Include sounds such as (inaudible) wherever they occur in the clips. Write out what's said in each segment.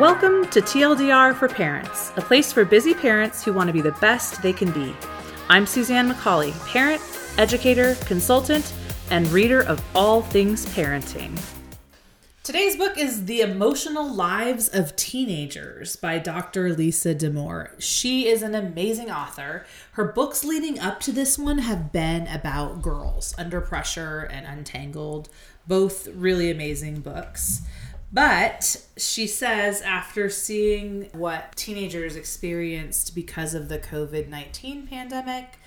Welcome to TLDR for Parents, a place for busy parents who want to be the best they can be. I'm Suzanne McCauley, parent, educator, consultant, and reader of all things parenting. Today's book is The Emotional Lives of Teenagers by Dr. Lisa Damour. She is an amazing author. Her books leading up to this one have been about girls, Under Pressure and Untangled, both really amazing books. But she says after seeing what teenagers experienced because of the COVID 19 pandemic,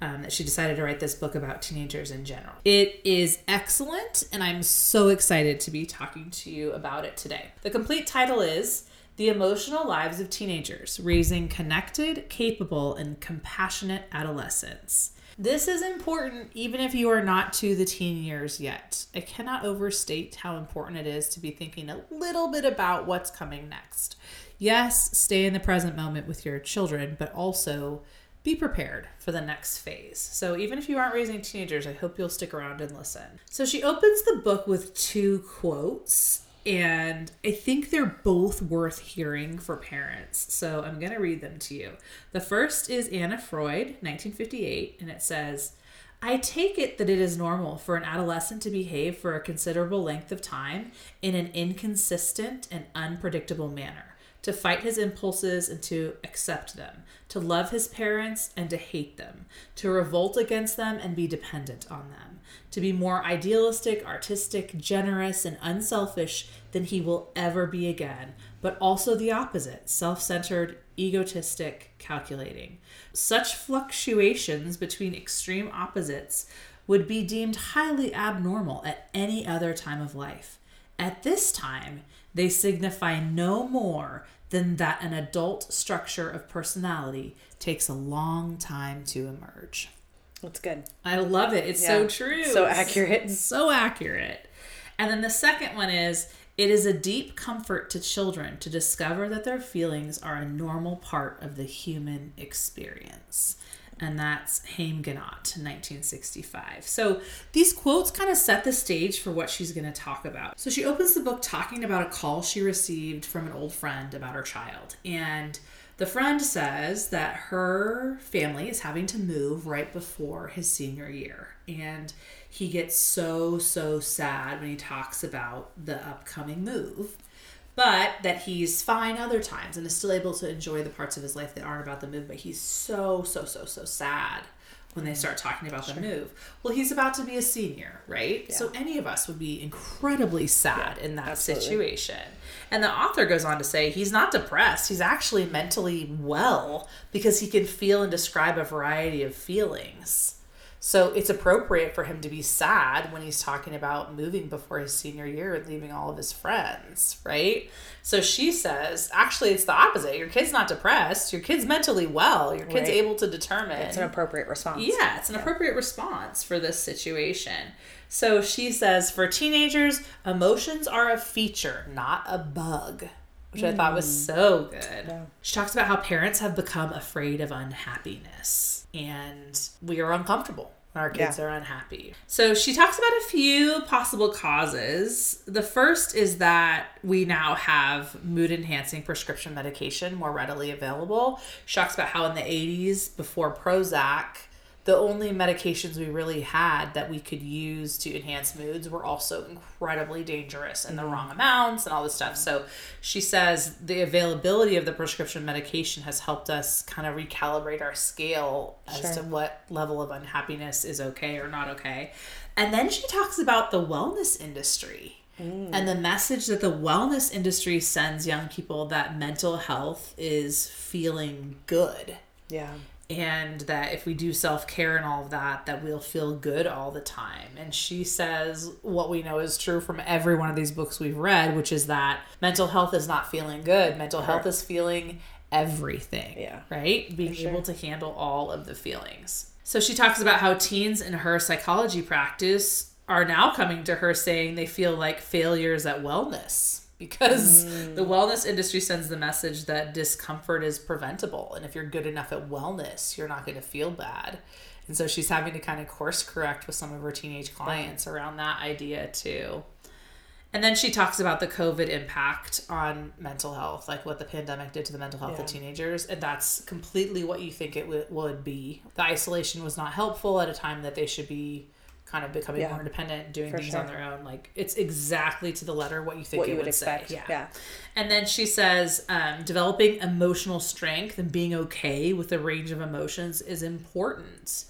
um, that she decided to write this book about teenagers in general. It is excellent, and I'm so excited to be talking to you about it today. The complete title is The Emotional Lives of Teenagers Raising Connected, Capable, and Compassionate Adolescents. This is important even if you are not to the teen years yet. I cannot overstate how important it is to be thinking a little bit about what's coming next. Yes, stay in the present moment with your children, but also be prepared for the next phase. So, even if you aren't raising teenagers, I hope you'll stick around and listen. So, she opens the book with two quotes and I think they're both worth hearing for parents. So I'm going to read them to you. The first is Anna Freud, 1958, and it says, I take it that it is normal for an adolescent to behave for a considerable length of time in an inconsistent and unpredictable manner, to fight his impulses and to accept them, to love his parents and to hate them, to revolt against them and be dependent on them to be more idealistic, artistic, generous, and unselfish than he will ever be again, but also the opposite self centered, egotistic, calculating. Such fluctuations between extreme opposites would be deemed highly abnormal at any other time of life. At this time, they signify no more than that an adult structure of personality takes a long time to emerge. That's good. I love it. It's yeah. so true. So accurate. It's so accurate. And then the second one is it is a deep comfort to children to discover that their feelings are a normal part of the human experience. And that's Haim Ginott, 1965. So these quotes kind of set the stage for what she's going to talk about. So she opens the book talking about a call she received from an old friend about her child. And the friend says that her family is having to move right before his senior year. And he gets so, so sad when he talks about the upcoming move. But that he's fine other times and is still able to enjoy the parts of his life that aren't about the move. But he's so, so, so, so sad when they mm-hmm. start talking about sure. the move. Well, he's about to be a senior, right? Yeah. So any of us would be incredibly sad yeah, in that absolutely. situation. And the author goes on to say he's not depressed. He's actually mentally well because he can feel and describe a variety of feelings. So it's appropriate for him to be sad when he's talking about moving before his senior year and leaving all of his friends, right? So she says, actually, it's the opposite. Your kid's not depressed. Your kid's mentally well. Your kid's right. able to determine. It's an appropriate response. Yeah, it's an yeah. appropriate response for this situation. So she says, for teenagers, emotions are a feature, not a bug which. I thought was mm. so good. Yeah. She talks about how parents have become afraid of unhappiness and we are uncomfortable our kids yeah. are unhappy. So she talks about a few possible causes. The first is that we now have mood enhancing prescription medication more readily available. She talks about how in the 80s, before Prozac, the only medications we really had that we could use to enhance moods were also incredibly dangerous in the mm-hmm. wrong amounts and all this stuff. So she says the availability of the prescription medication has helped us kind of recalibrate our scale as sure. to what level of unhappiness is okay or not okay. And then she talks about the wellness industry. Mm. And the message that the wellness industry sends young people that mental health is feeling good. Yeah and that if we do self-care and all of that that we'll feel good all the time. And she says what we know is true from every one of these books we've read which is that mental health is not feeling good. Mental health is feeling everything yeah. right? Being sure. able to handle all of the feelings. So she talks about how teens in her psychology practice are now coming to her saying they feel like failures at wellness because mm. the wellness industry sends the message that discomfort is preventable and if you're good enough at wellness you're not going to feel bad and so she's having to kind of course correct with some of her teenage clients around that idea too And then she talks about the COVID impact on mental health, like what the pandemic did to the mental health Yeah. of teenagers. And that's completely what you think it w- would be. The isolation was not helpful at a time that they should be kind of becoming Yeah. more independent, doing For things sure. on their own. Like it's exactly to the letter what you think What it you would would expect. say. Yeah. Yeah. And then she says, um, developing emotional strength and being okay with the range of emotions is important.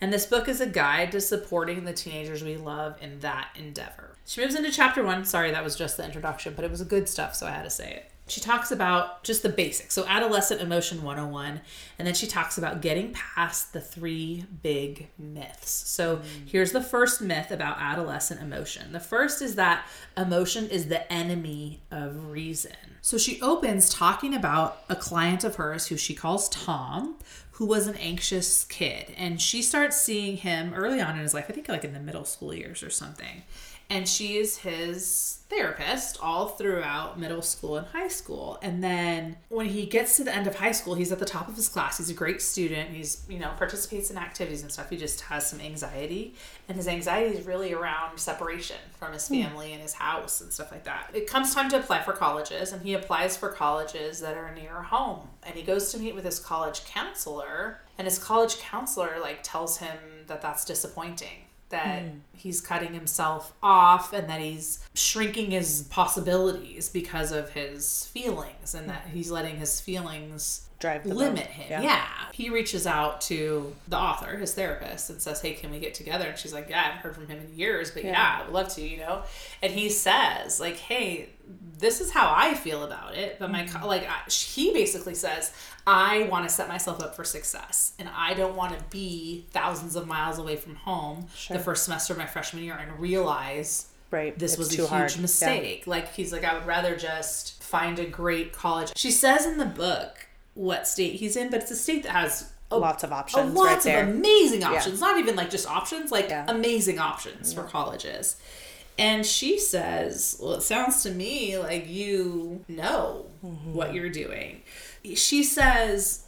And this book is a guide to supporting the teenagers we love in that endeavor. She moves into chapter one. Sorry, that was just the introduction, but it was good stuff, so I had to say it. She talks about just the basics. So, adolescent emotion 101. And then she talks about getting past the three big myths. So, mm. here's the first myth about adolescent emotion. The first is that emotion is the enemy of reason. So, she opens talking about a client of hers who she calls Tom, who was an anxious kid. And she starts seeing him early on in his life, I think like in the middle school years or something. And she is his therapist all throughout middle school and high school. And then when he gets to the end of high school, he's at the top of his class. He's a great student. He's, you know, participates in activities and stuff. He just has some anxiety. And his anxiety is really around separation from his hmm. family and his house and stuff like that. It comes time to apply for colleges, and he applies for colleges that are near home. And he goes to meet with his college counselor, and his college counselor like tells him that that's disappointing that hmm. he's cutting himself off and that he's shrinking his possibilities because of his feelings and that hmm. he's letting his feelings Drive limit him. Yeah. Yeah. He reaches out to the author, his therapist, and says, Hey, can we get together? And she's like, Yeah, I haven't heard from him in years, but yeah, Yeah. I would love to, you know? And he says, like, Hey, this is how I feel about it. But my, Mm-hmm. like, I, he basically says, I want to set myself up for success and I don't want to be thousands of miles away from home Sure. the first semester of my freshman year and realize Right. this It's was a huge hard. Yeah. mistake. Like he's like, I would rather just find a great college. She says in the book what state he's in, but it's a state that has a, Lots of options right lots there. of amazing options. Not even like just options, like Yeah. amazing options for colleges. And she says, Well, it sounds to me like you know Mm-hmm. what you're doing. She says,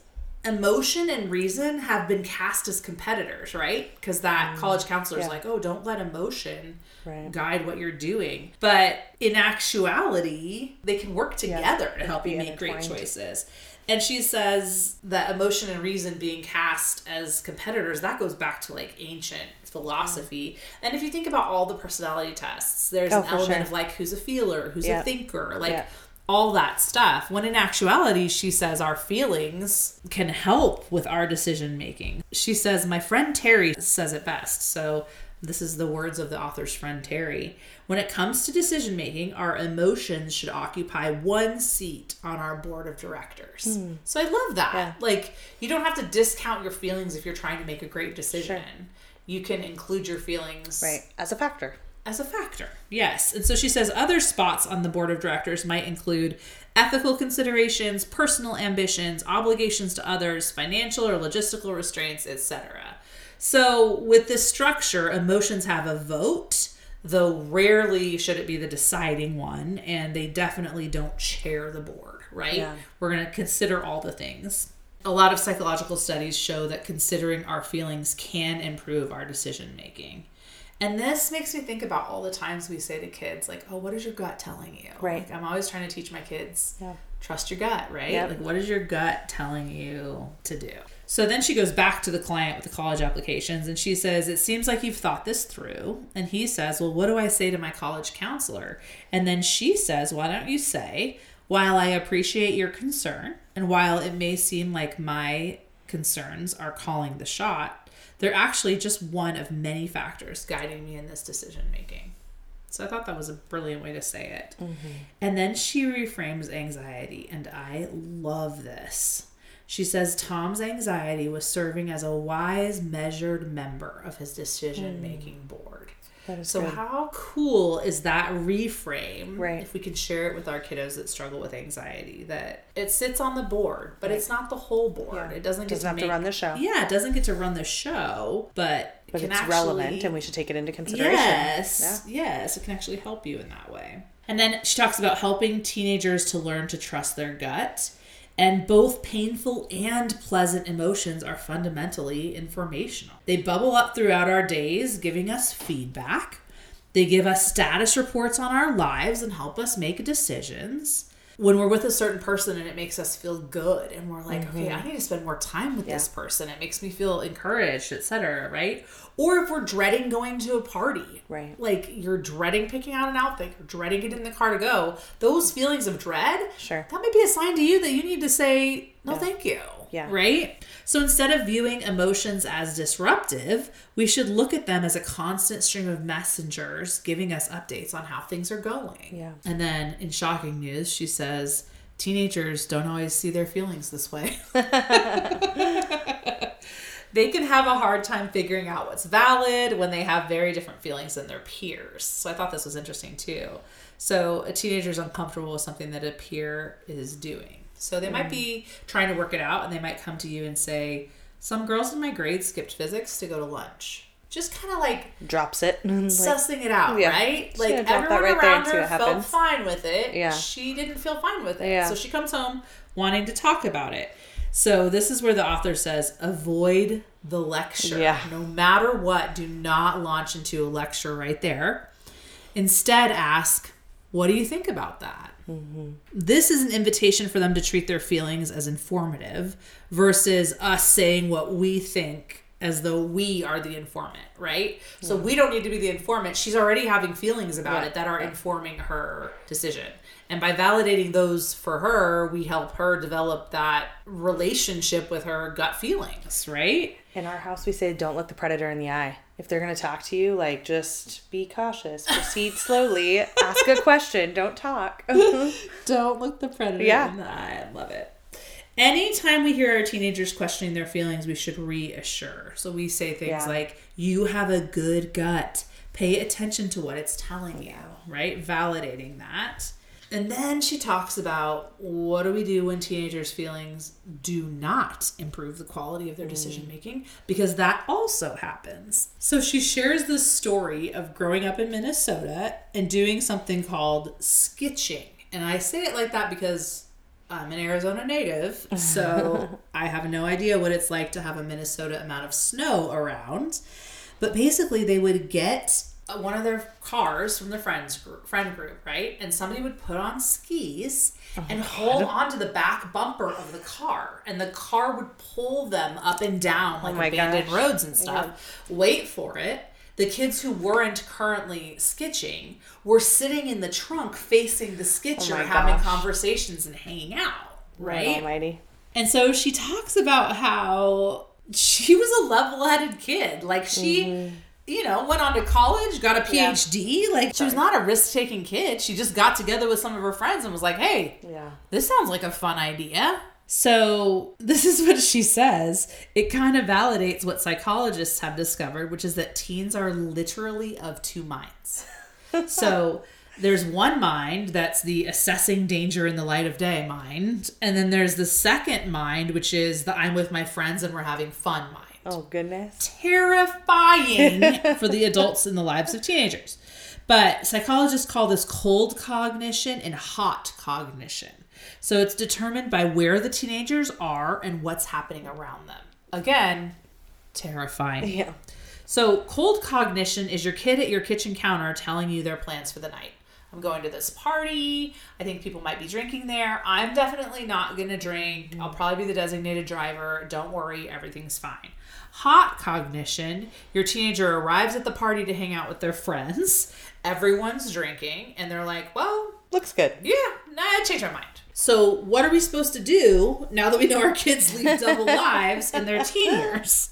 Emotion and reason have been cast as competitors, right? Because that college counselor is Mm. Yeah. like, Oh, don't let emotion Right. guide what you're doing. But in actuality, they can work together to help you make great choices. And she says that emotion and reason being cast as competitors, that goes back to like ancient philosophy. Mm. And if you think about all the personality tests, there's Oh, an element sure. of like who's a feeler, who's Yeah. a thinker, like Yeah. all that stuff. When in actuality, she says our feelings can help with our decision making. She says, My friend Terry says it best. So, this is the words of the author's friend Terry. When it comes to decision making, our emotions should occupy one seat on our board of directors. Hmm. So, I love that. Yeah. Like, you don't have to discount your feelings if you're trying to make a great decision. Sure. You can include your feelings Right. As a factor. as a factor. Yes. And so she says other spots on the board of directors might include ethical considerations, personal ambitions, obligations to others, financial or logistical restraints, etc. So with this structure, emotions have a vote, though rarely should it be the deciding one, and they definitely don't chair the board, right? Yeah. We're going to consider all the things. A lot of psychological studies show that considering our feelings can improve our decision making. And this makes me think about all the times we say to kids, like, oh, what is your gut telling you? Right. Like, I'm always trying to teach my kids, Yeah. trust your gut, right? Yep. Like, what is your gut telling you to do? So then she goes back to the client with the college applications and she says, It seems like you've thought this through. And he says, Well, what do I say to my college counselor? And then she says, Why don't you say, While I appreciate your concern, and while it may seem like my concerns are calling the shot, they're actually just one of many factors guiding me in this decision making. So I thought that was a brilliant way to say it. Mm-hmm. And then she reframes anxiety, and I love this. She says Tom's anxiety was serving as a wise, measured member of his decision hmm. making board. So, good. how cool is that reframe? Right. If we can share it with our kiddos that struggle with anxiety, that it sits on the board, but it's not the whole board. Yeah. It doesn't, Doesn't get have to to run the show. Yeah, it doesn't get to run the show, but But can it's actually, relevant and we should take it into consideration. Yes. Yes, it can actually help you in that way. And then she talks about helping teenagers to learn to trust their gut. And both painful and pleasant emotions are fundamentally informational. They bubble up throughout our days, giving us feedback. They give us status reports on our lives and help us make decisions. When we're with a certain person and it makes us feel good and we're like, okay, mm-hmm. I need to spend more time with this person. It makes me feel encouraged, etc., right? Or if we're dreading going to a party. Right. Like you're dreading picking out an outfit, you're dreading getting in the car to go. Those feelings of dread, Sure. that might be a sign to you that you need to say, no, thank you. Yeah. Right? So instead of viewing emotions as disruptive, we should look at them as a constant stream of messengers giving us updates on how things are going. Yeah. And then in shocking news, she says, teenagers don't always see their feelings this way. (laughs) they can have a hard time figuring out what's valid when they have very different feelings than their peers. So I thought this was interesting too. So a teenager is uncomfortable with something that a peer is doing. So they might be mm. trying to work it out and they might come to you and say, Some girls in my grade skipped physics to go to lunch. Just kind of like Drops it. (laughs) like, sussing it out, Yeah. right? Like gonna drop that everyone right there around her felt fine with it. Yeah. She didn't feel fine with it. Yeah. So she comes home wanting to talk about it. So this is where the author says avoid the lecture. Yeah. No matter what, do not launch into a lecture right there. Instead, ask, what do you think about that? This is an invitation for them to treat their feelings as informative versus us saying what we think as though we are the informant, right? So we don't need to be the informant. She's already having feelings about it that are informing her decision. And by validating those for her, we help her develop that relationship with her gut feelings, right? In our house, we say, don't look the predator in the eye. If they're going to talk to you, like, just be cautious. Proceed slowly. Ask a question. Don't talk. (laughs) Don't look the predator Yeah. in the eye. I love it. Anytime we hear our teenagers questioning their feelings, we should reassure. So we say things Yeah. like, You have a good gut. Pay attention to what it's telling you, right? Validating that. And then she talks about what do we do when teenagers' feelings do not improve the quality of their mm. decision making because that also happens. So she shares this story of growing up in Minnesota and doing something called skitching. And I say it like that because I'm an Arizona native, (laughs) so I have no idea what it's like to have a Minnesota amount of snow around. But basically, they would get Uh, one of their cars from their friends group, friend group, right? And somebody would put on skis oh and hold onto the back bumper of the car, and the car would pull them up and down oh like my abandoned gosh. roads and stuff. Wait for it. The kids who weren't currently skitching were sitting in the trunk facing the oh skitcher, Oh having gosh. conversations and hanging out, right? Almighty. And so she talks about how she was a level-headed kid. Like she, mm-hmm. You know, went on to college, got a PhD. Like she was not a risk-taking kid. She just got together with some of her friends and was like, "Hey, Yeah. this sounds like a fun idea." So, this is what she says. It kind of validates what psychologists have discovered, which is that teens are literally of two minds. (laughs) so, there's one mind that's the assessing danger in the light of day mind, and then there's the second mind, which is the I'm with my friends and we're having fun mind Oh, goodness. terrifying (laughs) for the adults in the lives of teenagers. But psychologists call this cold cognition and hot cognition. So it's determined by where the teenagers are and what's happening around them. Again, terrifying. Yeah. So, cold cognition is your kid at your kitchen counter telling you their plans for the night. I'm going to this party. I think people might be drinking there. I'm definitely not going to drink. I'll mm. probably be the designated driver. Don't worry, everything's fine. Hot cognition your teenager arrives at the party to hang out with their friends. Everyone's drinking, and they're like, well, Looks good. yeah, nah, I changed my mind. So, what are we supposed to do now that we know our kids lead double (laughs) lives in their teen years?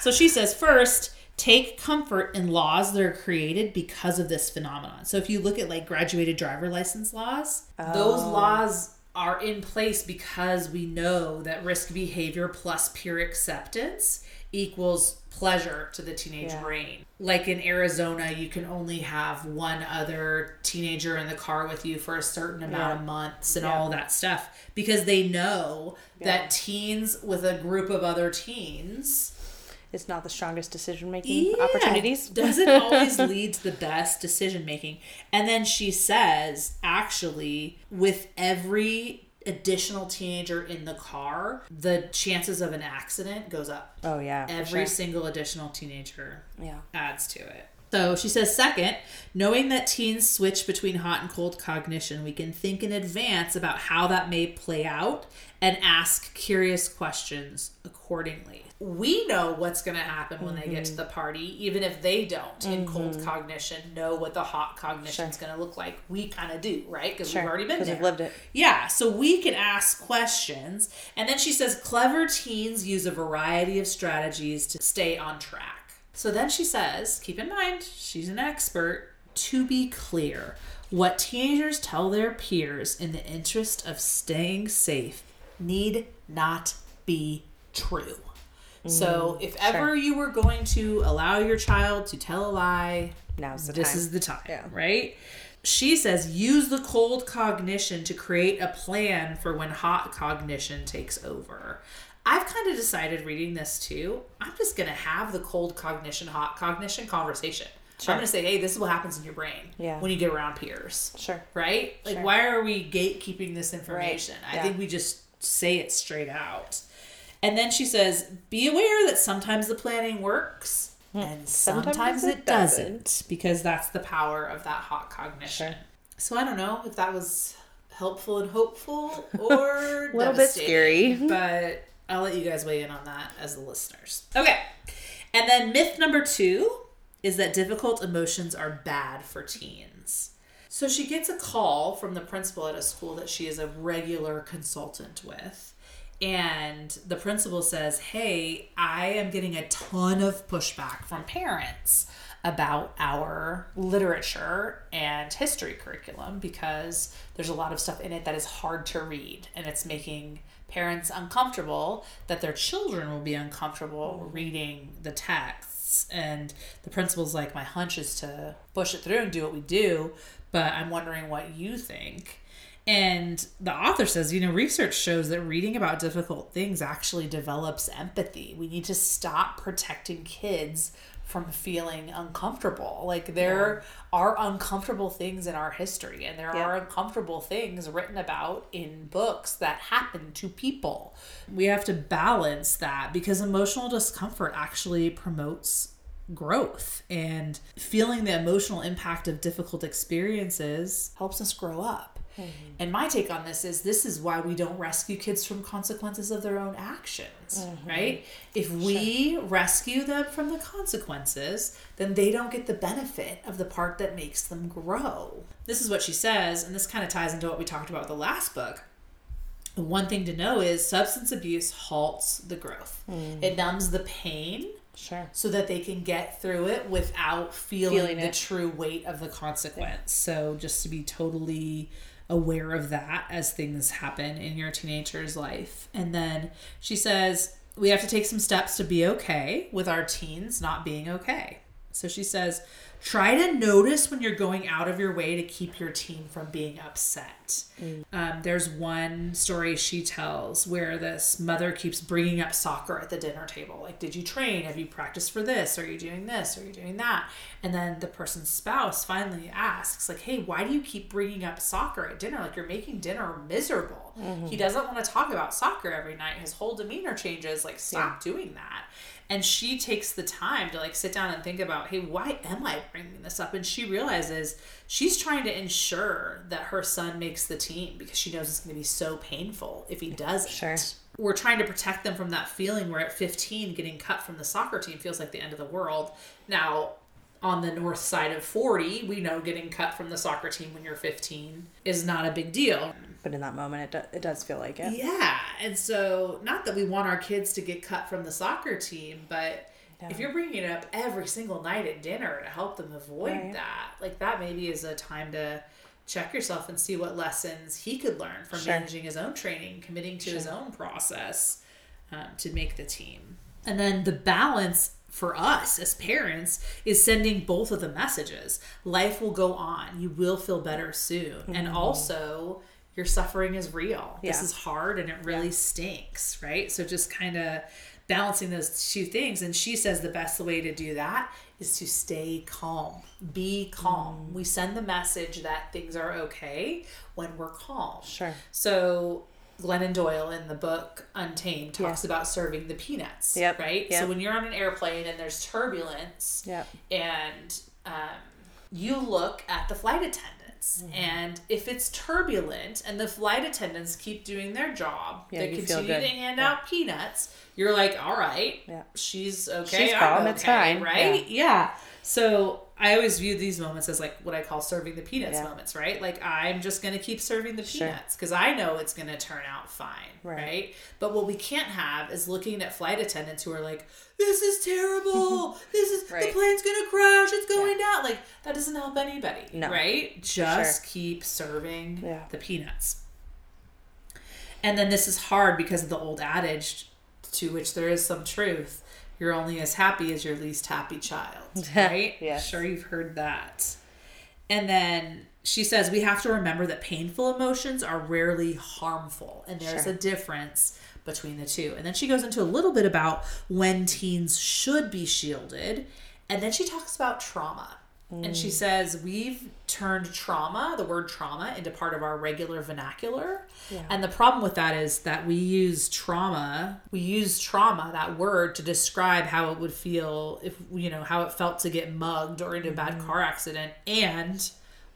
So, she says first, take comfort in laws that are created because of this phenomenon. So, if you look at like graduated driver license laws, those oh. laws are in place because we know that risk behavior plus peer acceptance equals pleasure to the teenage Yeah. brain. Like in Arizona, you can only have one other teenager in the car with you for a certain amount of months and Yeah. all that stuff because they know that teens with a group of other teens It's not the strongest decision making yeah, opportunities. doesn't always (laughs) lead to the best decision making. And then she says, actually, with every additional teenager in the car, the chances of an accident goes up. Oh, yeah. Every sure. single additional teenager Yeah. adds to it. So she says, second, knowing that teens switch between hot and cold cognition, we can think in advance about how that may play out and ask curious questions accordingly. We know what's going to happen when they get to mm-hmm. the party, even if they don't in cold mm-hmm. cognition know what the hot cognition is going to look like. We kind of do, right? Because we've already been there. we've lived it. Yeah, so we can ask questions. And then she says clever teens use a variety of strategies to stay on track. So then she says, keep in mind, she's an expert. To be clear, what teenagers tell their peers in the interest of staying safe need not be true. So mm, if ever you were going to allow your child to tell a lie, Now's the this time. is the time, Yeah. right? She says use the cold cognition to create a plan for when hot cognition takes over. I've kind of decided reading this too. I'm just going to have the cold cognition, hot cognition conversation. Sure. I'm going to say, hey, this is what happens in your brain Yeah. when you get around peers. Sure. Right? Like, Sure. why are we gatekeeping this information? I Yeah. think we just say it straight out. And then she says, be aware that sometimes the planning works hmm. and sometimes, Sometimes it, it doesn't, because that's the power of that hot cognition. Sure. So I don't know if that was helpful and hopeful or (laughs) a Little bit scary. (laughs) but I'll let you guys weigh in on that as the listeners. Okay. And then myth number two is that difficult emotions are bad for teens. So she gets a call from the principal at a school that she is a regular consultant with. And the principal says, Hey, I am getting a ton of pushback from parents about our literature and history curriculum because there's a lot of stuff in it that is hard to read. And it's making parents uncomfortable that their children will be uncomfortable reading the texts. And the principal's like my hunch is to push it through and do what we do but i'm wondering what you think and the author says, you know, research shows that reading about difficult things actually develops empathy. We need to stop protecting kids from feeling uncomfortable. Like there are uncomfortable things in our history and there Yeah. are uncomfortable things written about in books that happen to people. We have to balance that because emotional discomfort actually promotes growth and feeling the emotional impact of difficult experiences helps us grow up. Mm-hmm. And my take on this is this is why we don't rescue kids from consequences of their own actions, mm-hmm. right? If we rescue them from the consequences, then they don't get the benefit of the part that makes them grow. This is what she says, and this kind of ties into what we talked about with the last book. One thing to know is substance abuse halts the growth. Mm. It numbs the pain Sure. so that they can get through it without feeling, Feeling the it. true weight of the consequence. So just to be totally aware of that as things happen in your teenager's life. And then she says we have to take some steps to be okay with our teens not being okay. So she says try to notice when you're going out of your way to keep your team from being upset. Um, there's one story she tells where this mother keeps bringing up soccer at the dinner table. Like, did you train? Have you practiced for this? Are you doing this? Are you doing that? And then the person's spouse finally asks, like, hey, why do you keep bringing up soccer at dinner? Like, you're making dinner miserable. He doesn't want to talk about soccer every night. His whole demeanor changes. Like, stop doing that. And she takes the time to like sit down and think about, hey, why am I bringing this up? And she realizes she's trying to ensure that her son makes the team because she knows it's going to be so painful if he doesn't. Sure. We're trying to protect them from that feeling where at 15, getting cut from the soccer team feels like the end of the world. Now, on the north side of 40, we know getting cut from the soccer team when you're 15 is not a big deal. But in that moment, it, do, it does feel like it. Yeah. And so, not that we want our kids to get cut from the soccer team, but if you're bringing it up every single night at dinner to help them avoid Right. that, like that maybe is a time to check yourself and see what lessons he could learn from Sure. managing his own training, committing to his own process um, to make the team. And then the balance for us as parents is sending both of the messages. Life will go on. You will feel better soon. And also, your suffering is real. This Mm-hmm. Is hard and it really stinks, right? So just kind of balancing those two things. And she says the best way to do that is to stay calm. Be calm. Mm. We send the message that things are okay when we're calm. Sure. So Glennon Doyle in the book Untamed talks Yeah. about serving the peanuts. Yep, Right? yep. So when you're on an airplane and there's turbulence Yep. and um, you look at the flight attendants. Mm-hmm. And if it's turbulent and the flight attendants keep doing their job, Yeah, they continue to hand Yeah. out peanuts, you're like, all right, Yeah. she's okay. She's calm, okay, it's fine. right? Yeah. So I always view these moments as like what I call serving the peanuts Yeah. moments, right? Like I'm just gonna keep serving the peanuts because I know it's gonna turn out fine, Right. right. But what we can't have is looking at flight attendants who are like, "This is terrible. (laughs) this is the plane's gonna crash. It's going down." Like that doesn't help anybody, No. right? Just keep serving Yeah. the peanuts. And then this is hard because of the old adage to which there is some truth. You're only as happy as your least happy child, (laughs) right? Yes. Sure, you've heard that. And then she says we have to remember that painful emotions are rarely harmful, and there's Sure. a difference between the two. And then she goes into a little bit about when teens should be shielded, and then she talks about trauma. And Mm. she says we've turned trauma, the word trauma, into part of our regular vernacular. And the problem with that is that we use trauma, we use trauma, that word, to describe how it would feel if, you know, how it felt to get mugged or into a bad Mm-hmm. car accident and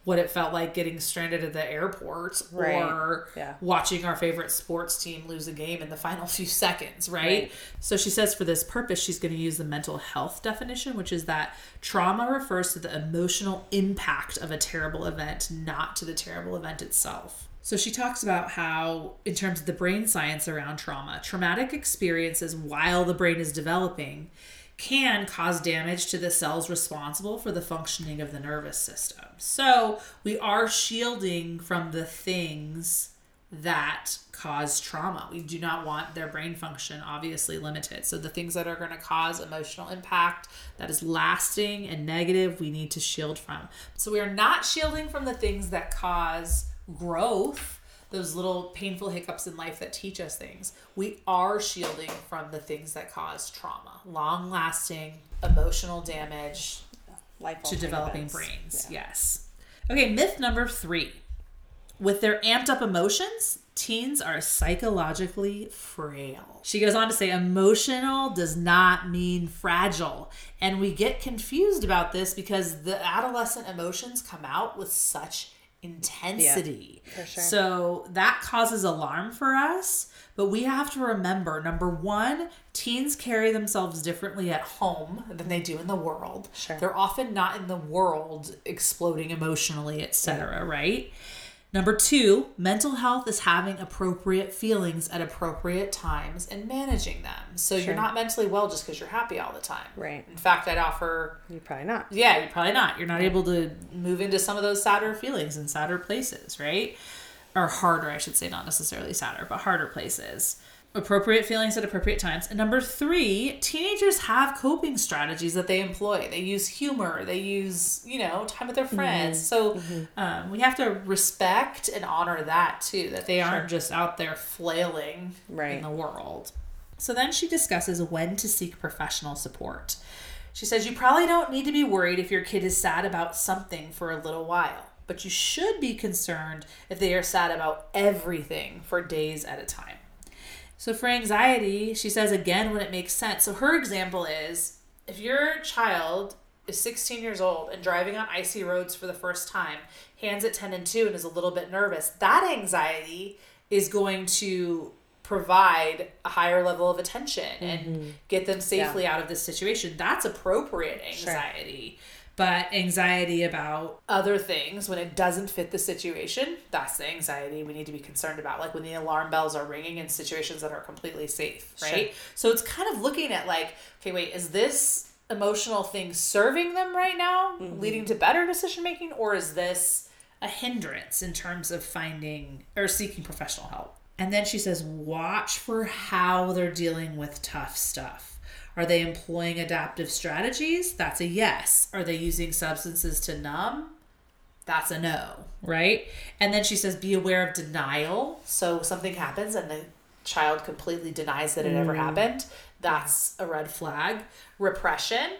what it felt like getting stranded at the airport Right. or Yeah. watching our favorite sports team lose a game in the (laughs) final few seconds, right? Right. So she says for this purpose, she's going to use the mental health definition, which is that trauma refers to the emotional impact of a terrible event, not to the terrible event itself. So she talks about how, in terms of the brain science around trauma, traumatic experiences while the brain is developing can cause damage to the cells responsible for the functioning of the nervous system. So we are shielding from the things that cause trauma. We do not want their brain function obviously limited. So the things that are going to cause emotional impact that is lasting and negative, we need to shield from. So we are not shielding from the things that cause growth. Those little painful hiccups in life that teach us things. We are shielding from the things that cause trauma, long lasting emotional damage Life to developing brains. Yes. Okay, myth number three. With their amped up emotions, teens are psychologically frail. She goes on to say emotional does not mean fragile. And we get confused about this because the adolescent emotions come out with such intensity. for sure. So that causes alarm for us. But we have to remember number one, teens carry themselves differently at home than they do in the world. Sure. They're often not in the world exploding emotionally, etc. Right? Number two, mental health is having appropriate feelings at appropriate times and managing them. So Sure. you're not mentally well just because you're happy all the time. Right. In fact, I'd offer You probably not. yeah, you're probably not. You're not able to move into some of those sadder feelings and sadder places, right? Or harder, I should say, not necessarily sadder, but harder places. Appropriate feelings at appropriate times. And number three, teenagers have coping strategies that they employ. They use humor, they use, you know, time with their friends. So um, we have to respect and honor that too, that they aren't just out there flailing in the world. So then she discusses when to seek professional support. She says you probably don't need to be worried if your kid is sad about something for a little while, but you should be concerned if they are sad about everything for days at a time. So for anxiety, she says again when it makes sense. So her example is if your child is 16 years old and driving on icy roads for the first time, hands at 10 and 2 and is a little bit nervous, that anxiety is going to provide a higher level of attention and mm-hmm. get them safely out of this situation. That's appropriate anxiety. But anxiety about other things when it doesn't fit the situation, that's the anxiety we need to be concerned about. Like when the alarm bells are ringing in situations that are completely safe, right? So it's kind of looking at like, okay, wait, is this emotional thing serving them right now, mm-hmm. leading to better decision making, or is this a hindrance in terms of finding or seeking professional help? And then she says, watch for how they're dealing with tough stuff. Are they employing adaptive strategies? That's a yes. Are they using substances to numb? That's a no, right? And then she says, be aware of denial. So something happens and the child completely denies that it ever mm. happened. That's a red flag. Repression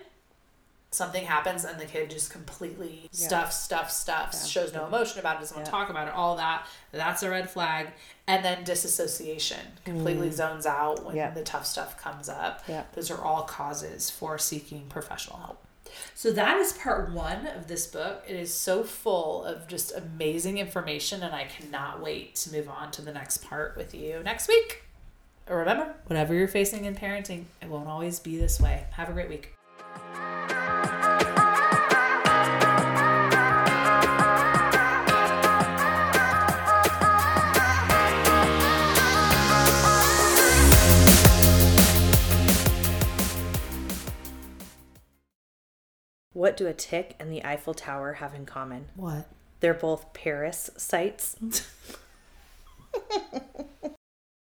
something happens and the kid just completely yeah. stuffs, stuffs, stuffs, yeah. shows no emotion about it, doesn't want to talk about it, all that. That's a red flag. And then disassociation completely mm. zones out when the tough stuff comes up. Those are all causes for seeking professional help. So that is part one of this book. It is so full of just amazing information, and I cannot wait to move on to the next part with you next week. Remember, whatever you're facing in parenting, it won't always be this way. Have a great week. What do a tick and the Eiffel Tower have in common? What? They're both Paris sites. (laughs)